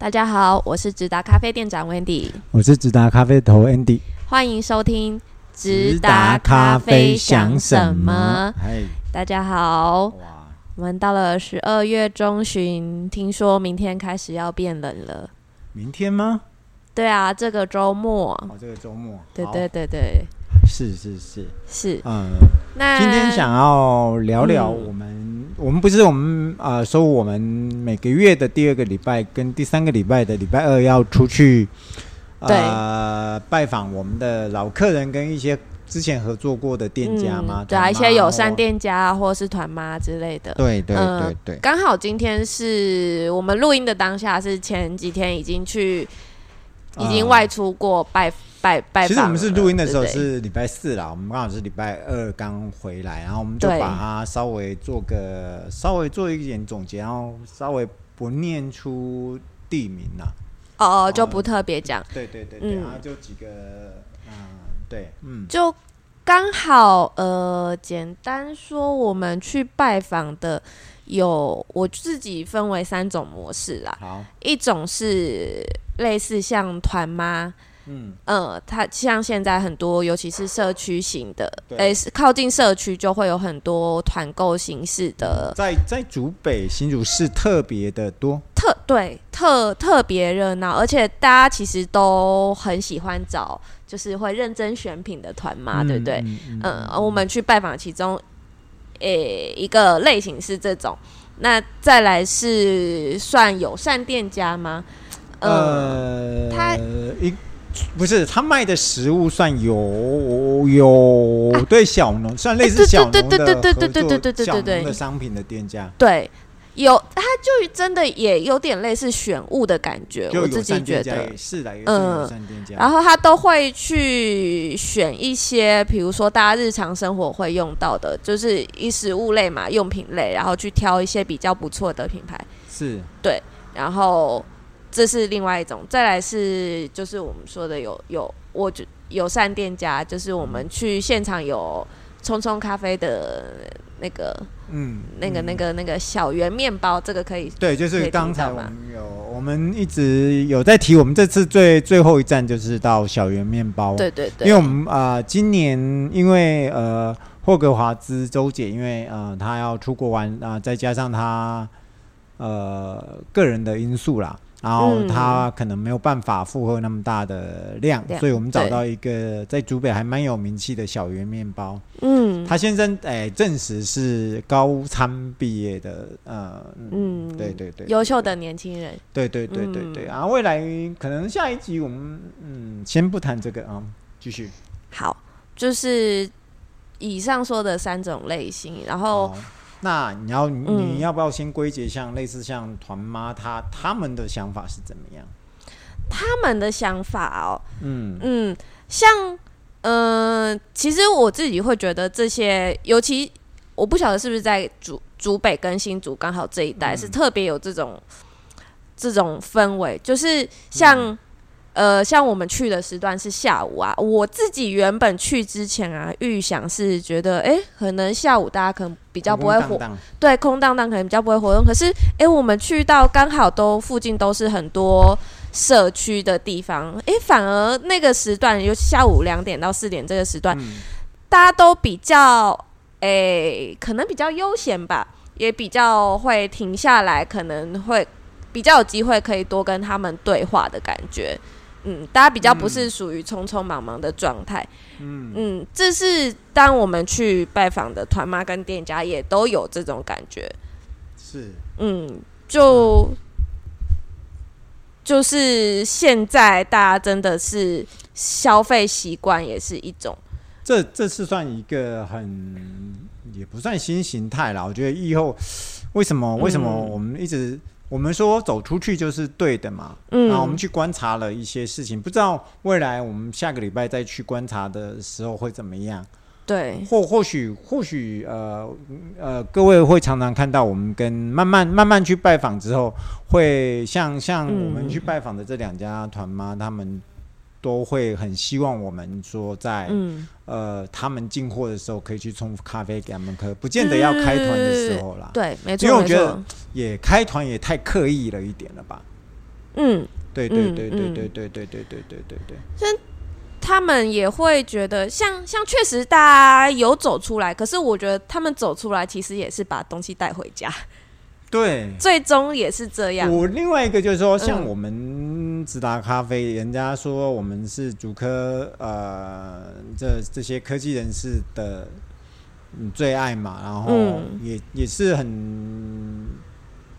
大家好，我是直达咖啡店长 Wendy，我是直达咖啡头 Andy，欢迎收听直达咖啡想什么？嗨，大家好，哇，我们到了十二月中旬，听说明天开始要变冷了，明天吗？对啊，这个周末，哦，这个周末，对对对对，是是是。是，嗯，那今天想要聊聊我们。嗯我们不是我们呃，说我们每个月的第二个礼拜跟第三个礼拜的礼拜二要出去，呃，拜访我们的老客人跟一些之前合作过的店家吗？嗯、对啊，一些友善店家或是团妈之类的。对对对对。刚、呃、好今天是我们录音的当下，是前几天已经去，已经外出过拜拜拜。其实我们是录音的时候是礼拜四啦，我们刚好是礼拜二刚回来，然后我们就把它稍微做个稍微做一点总结，然后稍微不念出地名了。哦哦，就不特别讲。对对对对，然后就几个，嗯，对，嗯，就刚好呃，简单说，我们去拜访的有我自己分为三种模式啦。好，一种是类似像团妈。嗯呃，它像现在很多，尤其是社区型的，哎，是靠近社区就会有很多团购形式的，在在竹北新竹市特别的多，特对特特别热闹，而且大家其实都很喜欢找，就是会认真选品的团嘛，嗯、对不对？嗯，嗯，嗯、呃，我们去拜访其中，诶一个类型是这种，那再来是算友善店家吗？呃，呃他一。不是，他卖的食物算有有对小农，算类似小农的对对对对对对对对对对的商品的店家。对，有，他就真的也有点类似选物的感觉，我自己觉得是的，嗯，然后他都会去选一些，比如说大家日常生活会用到的，就是衣食物类嘛，用品类，然后去挑一些比较不错的品牌。是，对，然后。这是另外一种，再来是就是我们说的有有我觉友善店家，就是我们去现场有冲冲咖啡的那个，嗯，那个那个那个小圆面包，这个可以对，就是刚才我们有我们一直有在提，我们这次最最后一站就是到小圆面包，对对对，因为我们啊、呃、今年因为呃霍格华兹周姐，因为呃她要出国玩啊、呃，再加上她呃个人的因素啦。然后他可能没有办法负荷那么大的量，嗯、所以我们找到一个在竹北还蛮有名气的小圆面包。嗯，他先生哎证实是高餐毕业的，呃，嗯，对对对，优秀的年轻人。对对对对对，然后、嗯啊、未来可能下一集我们嗯先不谈这个啊，继续。好，就是以上说的三种类型，然后。哦那你要你要不要先归结像类似像团妈她他们的想法是怎么样？他们的想法哦，嗯嗯，像嗯、呃，其实我自己会觉得这些，尤其我不晓得是不是在竹竹北跟新竹刚好这一带、嗯、是特别有这种这种氛围，就是像。嗯呃，像我们去的时段是下午啊，我自己原本去之前啊，预想是觉得，哎、欸，可能下午大家可能比较不会活，对，空荡荡，可能比较不会活动。可是，哎、欸，我们去到刚好都附近都是很多社区的地方，哎、欸，反而那个时段，有下午两点到四点这个时段，嗯、大家都比较，哎、欸，可能比较悠闲吧，也比较会停下来，可能会比较有机会可以多跟他们对话的感觉。嗯，大家比较不是属于匆匆忙忙的状态。嗯嗯，这是当我们去拜访的团妈跟店家也都有这种感觉。是，嗯，就就是现在大家真的是消费习惯也是一种。这这是算一个很也不算新形态啦。我觉得以后为什么为什么我们一直。我们说走出去就是对的嘛，嗯，然后我们去观察了一些事情，不知道未来我们下个礼拜再去观察的时候会怎么样？对，或或许或许呃呃，各位会常常看到我们跟慢慢慢慢去拜访之后，会像像我们去拜访的这两家团妈他们。都会很希望我们说在，嗯、呃他们进货的时候可以去冲咖啡给他们喝，不见得要开团的时候啦。对，没错，因为我觉得也开团也太刻意了一点了吧。嗯，对对对对对对对对对对对对。像他们也会觉得像，像像确实大家有走出来，可是我觉得他们走出来其实也是把东西带回家。对，最终也是这样。我另外一个就是说，像我们直达咖啡，嗯、人家说我们是主科呃，这这些科技人士的最爱嘛，然后也、嗯、也是很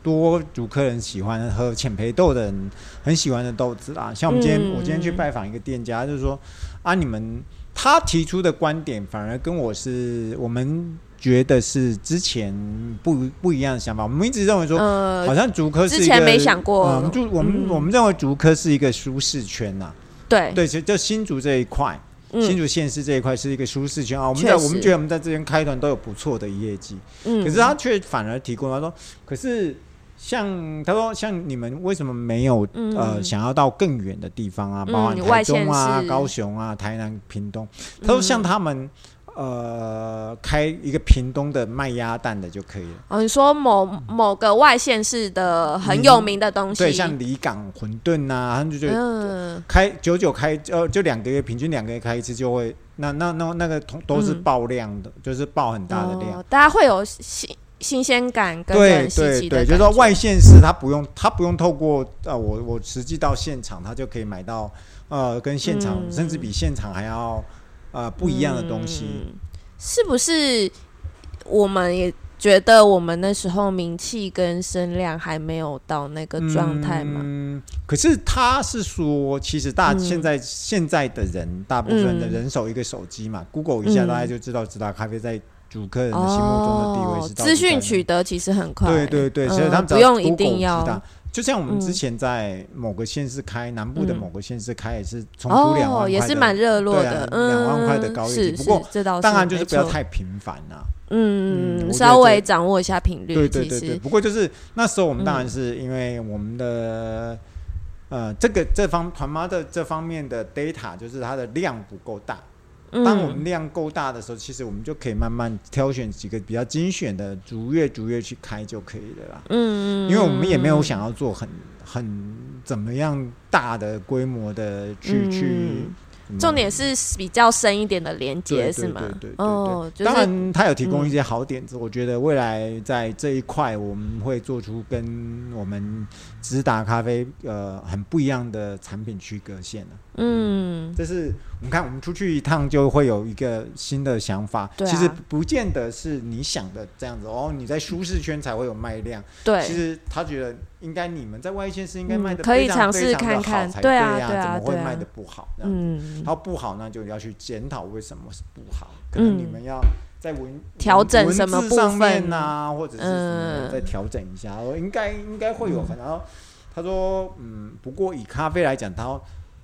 多主客人喜欢喝浅焙豆的人很喜欢的豆子啦。像我们今天，嗯、我今天去拜访一个店家，就是说啊，你们他提出的观点反而跟我是我们。觉得是之前不不一样的想法，我们一直认为说，呃、好像竹科是一个，之前没想过，嗯、就我们、嗯、我们认为竹科是一个舒适圈呐、啊，对。对，就就新竹这一块，嗯、新竹县市这一块是一个舒适圈啊。我们在我们觉得我们在这边开团都有不错的业绩，嗯，可是他却反而提供他说，可是像他说像你们为什么没有、嗯、呃想要到更远的地方啊，包含台中啊、高雄啊、台南、屏东，他说像他们。嗯呃，开一个屏东的卖鸭蛋的就可以了。哦，你说某某个外县市的很有名的东西，嗯、对，像离港馄饨啊，他们就觉得开九九开，呃，就两个月，平均两个月开一次就会，那那那那个同都是爆量的，嗯、就是爆很大的量，哦、大家会有新新鲜感跟。对对对，就是说外县市他不用他不用透过呃我我实际到现场，他就可以买到呃跟现场、嗯、甚至比现场还要。呃，不一样的东西，嗯，是不是？我们也觉得我们那时候名气跟声量还没有到那个状态嘛。嗯，可是他是说，其实大现在，嗯、现在的人，大部分的人手一个手机嘛，嗯，Google 一下，大家就知道直达咖啡在主客人的心目中的地位是。资讯，哦、取得其实很快，对对对，所以他们不用一定要。就像我们之前在某个县市开，南部的某个县市开也是冲出两万块，也是蛮热络的，两万块的高业绩。不过当然就是不要太频繁呐。嗯，稍微掌握一下频率。对对对对。不过就是那时候我们当然是因为我们的呃这个这方团妈的这方面的 data 就是它的量不够大。当我们量够大的时候，其实我们就可以慢慢挑选几个比较精选的，逐月逐月去开就可以了啦。嗯，因为我们也没有想要做很很怎么样大的规模的去去。重点是比较深一点的连接是吗？对对对。哦，当然他有提供一些好点子，我觉得未来在这一块我们会做出跟我们直达咖啡呃很不一样的产品区隔线了。嗯，这是。我们看，我们出去一趟就会有一个新的想法。对啊、其实不见得是你想的这样子哦。你在舒适圈才会有卖量。对，其实他觉得应该你们在外线是应该卖的非常非常的好才对呀，怎么会卖的不好？嗯，然后不好呢，就要去检讨为什么是不好。可能你们要在文调整什么部分啊，或者是什么再调整一下。应该应该会有。然后他说，嗯，不过以咖啡来讲，他。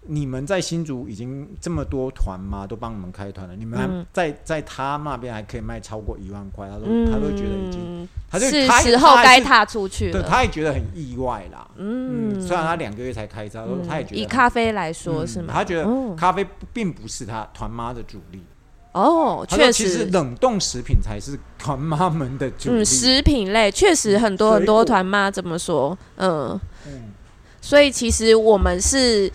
你们在新竹已经这么多团吗？都帮你们开团了。你们还在在他那边还可以卖超过一万块，他说他都觉得已经，他就是时候该踏出去了。对，他也觉得很意外啦。嗯，虽然他两个月才开张，他也觉得以咖啡来说是吗？他觉得咖啡并不是他团妈的主力。哦，确实，其实冷冻食品才是团妈们的主力。嗯，食品类确实很多很多团妈怎么说？嗯嗯，所以其实我们是。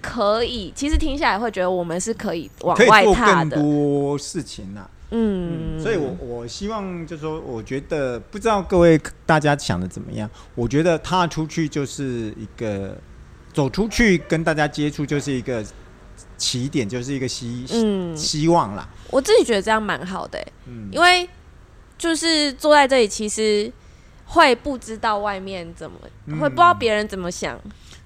可以，其实听下来会觉得我们是可以往外踏的。更多事情呐、啊，嗯，嗯，所以我我希望就是说，我觉得不知道各位大家想的怎么样？我觉得踏出去就是一个走出去跟大家接触，就是一个起点，就是一个希嗯希望啦。我自己觉得这样蛮好的、欸，嗯，因为就是坐在这里，其实会不知道外面怎么，嗯、会不知道别人怎么想，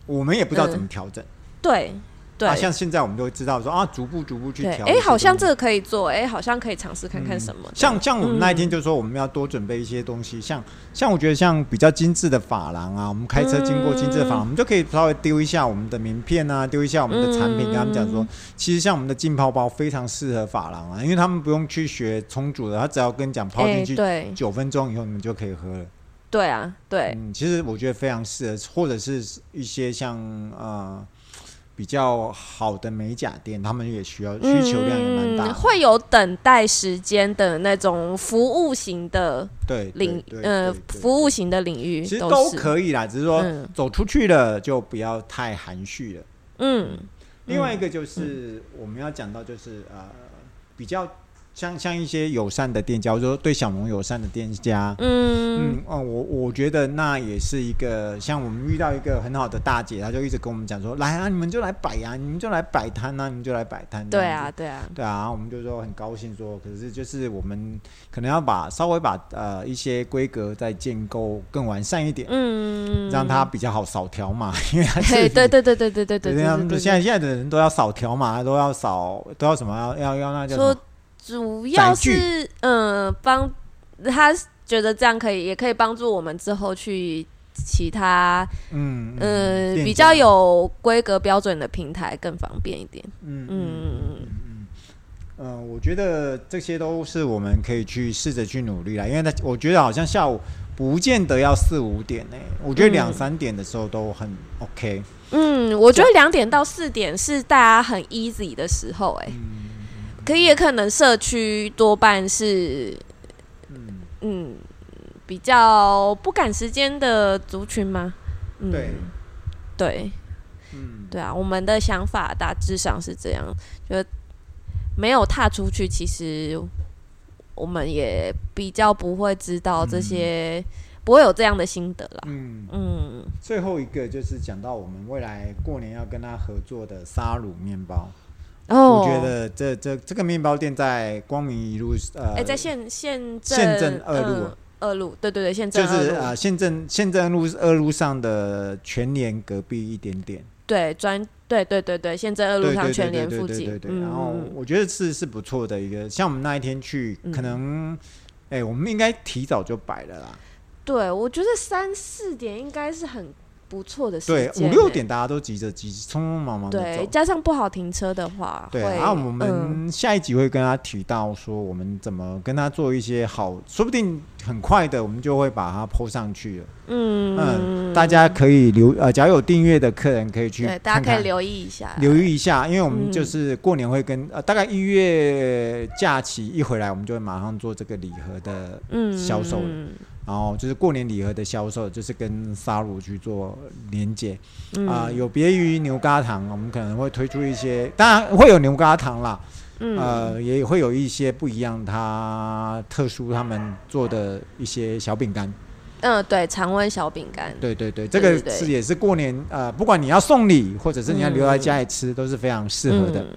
我们也不知道怎么调整。嗯对，对啊，像现在我们都会知道说啊，逐步逐步去调。哎，好像这个可以做，哎，好像可以尝试看看什么。嗯、像像我们那一天就说我们要多准备一些东西，嗯、像像我觉得像比较精致的发廊啊，我们开车经过精致的发廊，嗯、我们就可以稍微丢一下我们的名片啊，丢一下我们的产品，嗯、跟他们讲说，其实像我们的浸泡包非常适合发廊啊，因为他们不用去学冲煮的，他只要跟你讲泡进去，对，九分钟以后你们就可以喝了。对啊，对，嗯，其实我觉得非常适合，或者是一些像呃。比较好的美甲店，他们也需要需求量也蛮大、嗯，会有等待时间的那种服务型的对领呃服务型的领域，其实都可以啦，只是说走出去了就不要太含蓄了。嗯，另外一个就是我们要讲到就是呃比较。像像一些友善的店家，或者说对小农友善的店家，嗯嗯哦，我我觉得那也是一个，像我们遇到一个很好的大姐，她就一直跟我们讲说，来啊，你们就来摆呀，你们就来摆摊啊，你们就来摆摊。对啊，对啊，对啊，我们就说很高兴说，可是就是我们可能要把稍微把呃一些规格再建构更完善一点，嗯，让它比较好扫条码，因为它是对对对对对对对对，现在现在的人都要扫条码，都要扫都要什么要要要那叫什么？主要是嗯，帮他觉得这样可以，也可以帮助我们之后去其他嗯嗯、呃、比较有规格标准的平台更方便一点。嗯嗯嗯嗯嗯，我觉得这些都是我们可以去试着去努力啦，因为他我觉得好像下午不见得要四五点呢、欸，我觉得两三点的时候都很 OK。嗯，我觉得两点到四点是大家很 easy 的时候、欸，哎。嗯可以，也可能社区多半是，嗯。嗯，比较不赶时间的族群吗？嗯、对，对，嗯，对啊，我们的想法大致上是这样，就没有踏出去，其实我们也比较不会知道这些，嗯、不会有这样的心得啦。嗯。嗯，最后一个就是讲到我们未来过年要跟他合作的沙鲁面包。我觉得这这这个面包店在光明一路呃，哎，在县县县镇二路二路，对对对，县政就是啊，县镇县镇路二路上的全联隔壁一点点，对专对对对对，县政二路上全联附近，对，然后我觉得是是不错的一个，像我们那一天去，可能哎，我们应该提早就摆了啦。对，我觉得三四点应该是很。不错的时间，对，五六点大家都急着急，匆匆忙忙的走。对，加上不好停车的话，对。然后我们下一集会跟他提到说，我们怎么跟他做一些好，说不定很快的，我们就会把它 po 上去了。嗯嗯，大家可以留呃，假如有订阅的客人可以去看看，对，大家可以留意一下，留意一下，因为我们就是过年会跟呃，大概一月假期一回来，我们就会马上做这个礼盒的销售了。嗯然后就是过年礼盒的销售，就是跟沙鲁去做连接。啊，有别于牛轧糖，我们可能会推出一些，当然会有牛轧糖啦，嗯、呃，也会有一些不一样，它特殊他们做的一些小饼干。嗯，对，常温小饼干。对对对，这个是也是过年呃，不管你要送礼或者是你要留在家里吃，嗯、都是非常适合的。嗯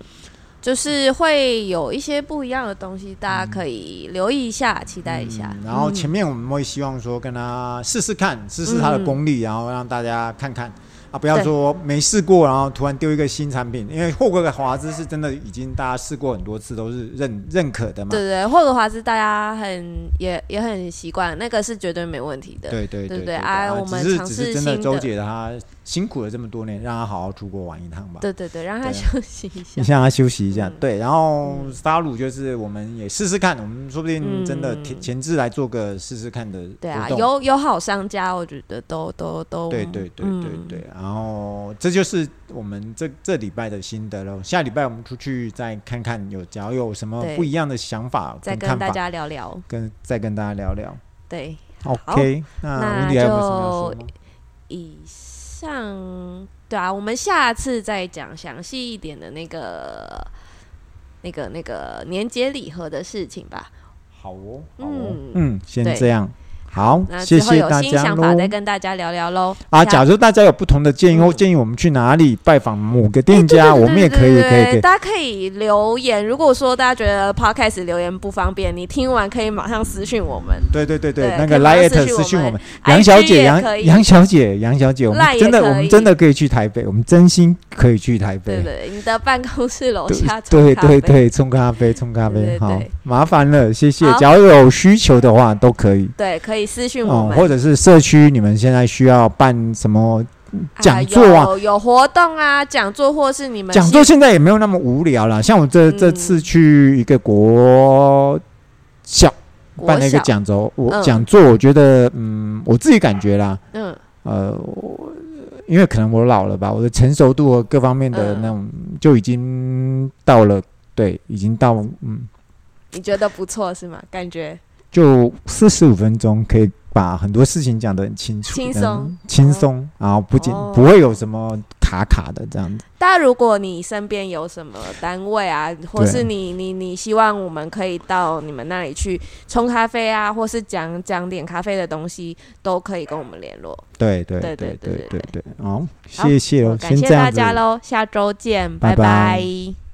就是会有一些不一样的东西，大家可以留意一下，期待一下。然后前面我们会希望说跟他试试看，试试他的功力，然后让大家看看。啊，不要说没试过，然后突然丢一个新产品，因为霍格华兹是真的已经大家试过很多次，都是认认可的嘛。对对，霍格华兹大家很也也很习惯，那个是绝对没问题的。对对对对，哎，我们尝试新的。真的周姐她辛苦了这么多年，让她好好出国玩一趟吧。对对对，让她休息一下。你让她休息一下，对。然后沙鲁就是我们也试试看，我们说不定真的前置来做个试试看的。对啊，有有好商家，我觉得都都都。对对对对对，然后这就是我们这这礼拜的心得喽。下礼拜我们出去再看看，有只要有什么不一样的想法，再跟大家聊聊，跟再跟大家聊聊。对，OK，那就以上对啊，我们下次再讲详细一点的那个那个那个年节礼盒的事情吧。好哦，好哦，嗯，先这样。好，那谢谢大家喽。再跟大家聊聊喽。啊，假如大家有不同的建议或建议，我们去哪里拜访某个店家，我们也可以可以。大家可以留言。如果说大家觉得 Podcast 留言不方便，你听完可以马上私讯我们。对对对对，那个 Line 私讯我们。杨小姐，杨杨小姐，杨小姐，我们真的我们真的可以去台北，我们真心可以去台北。对对，你的办公室楼下。对对对，冲咖啡，冲咖啡，好，麻烦了，谢谢。只要有需求的话，都可以。对，可以。私讯我们，或者是社区，你们现在需要办什么讲座啊？有有活动啊，讲座，或是你们讲座，现在也没有那么无聊了。像我这这次去一个国小办了一个讲座，我讲座，我觉得，嗯，我自己感觉啦，嗯，呃，因为可能我老了吧，我的成熟度和各方面的那种就已经到了，对，已经到嗯。你觉得不错是吗？感觉就四十五分钟可以把很多事情讲得很清楚，轻松轻松，然后不仅、哦、不会有什么卡卡的这样子。大家如果你身边有什么单位啊，或是你你你希望我们可以到你们那里去冲咖啡啊，或是讲讲点咖啡的东西，都可以跟我们联络。对对对对对对对，好，谢谢哦，感谢大家喽，下周见，拜拜。拜拜。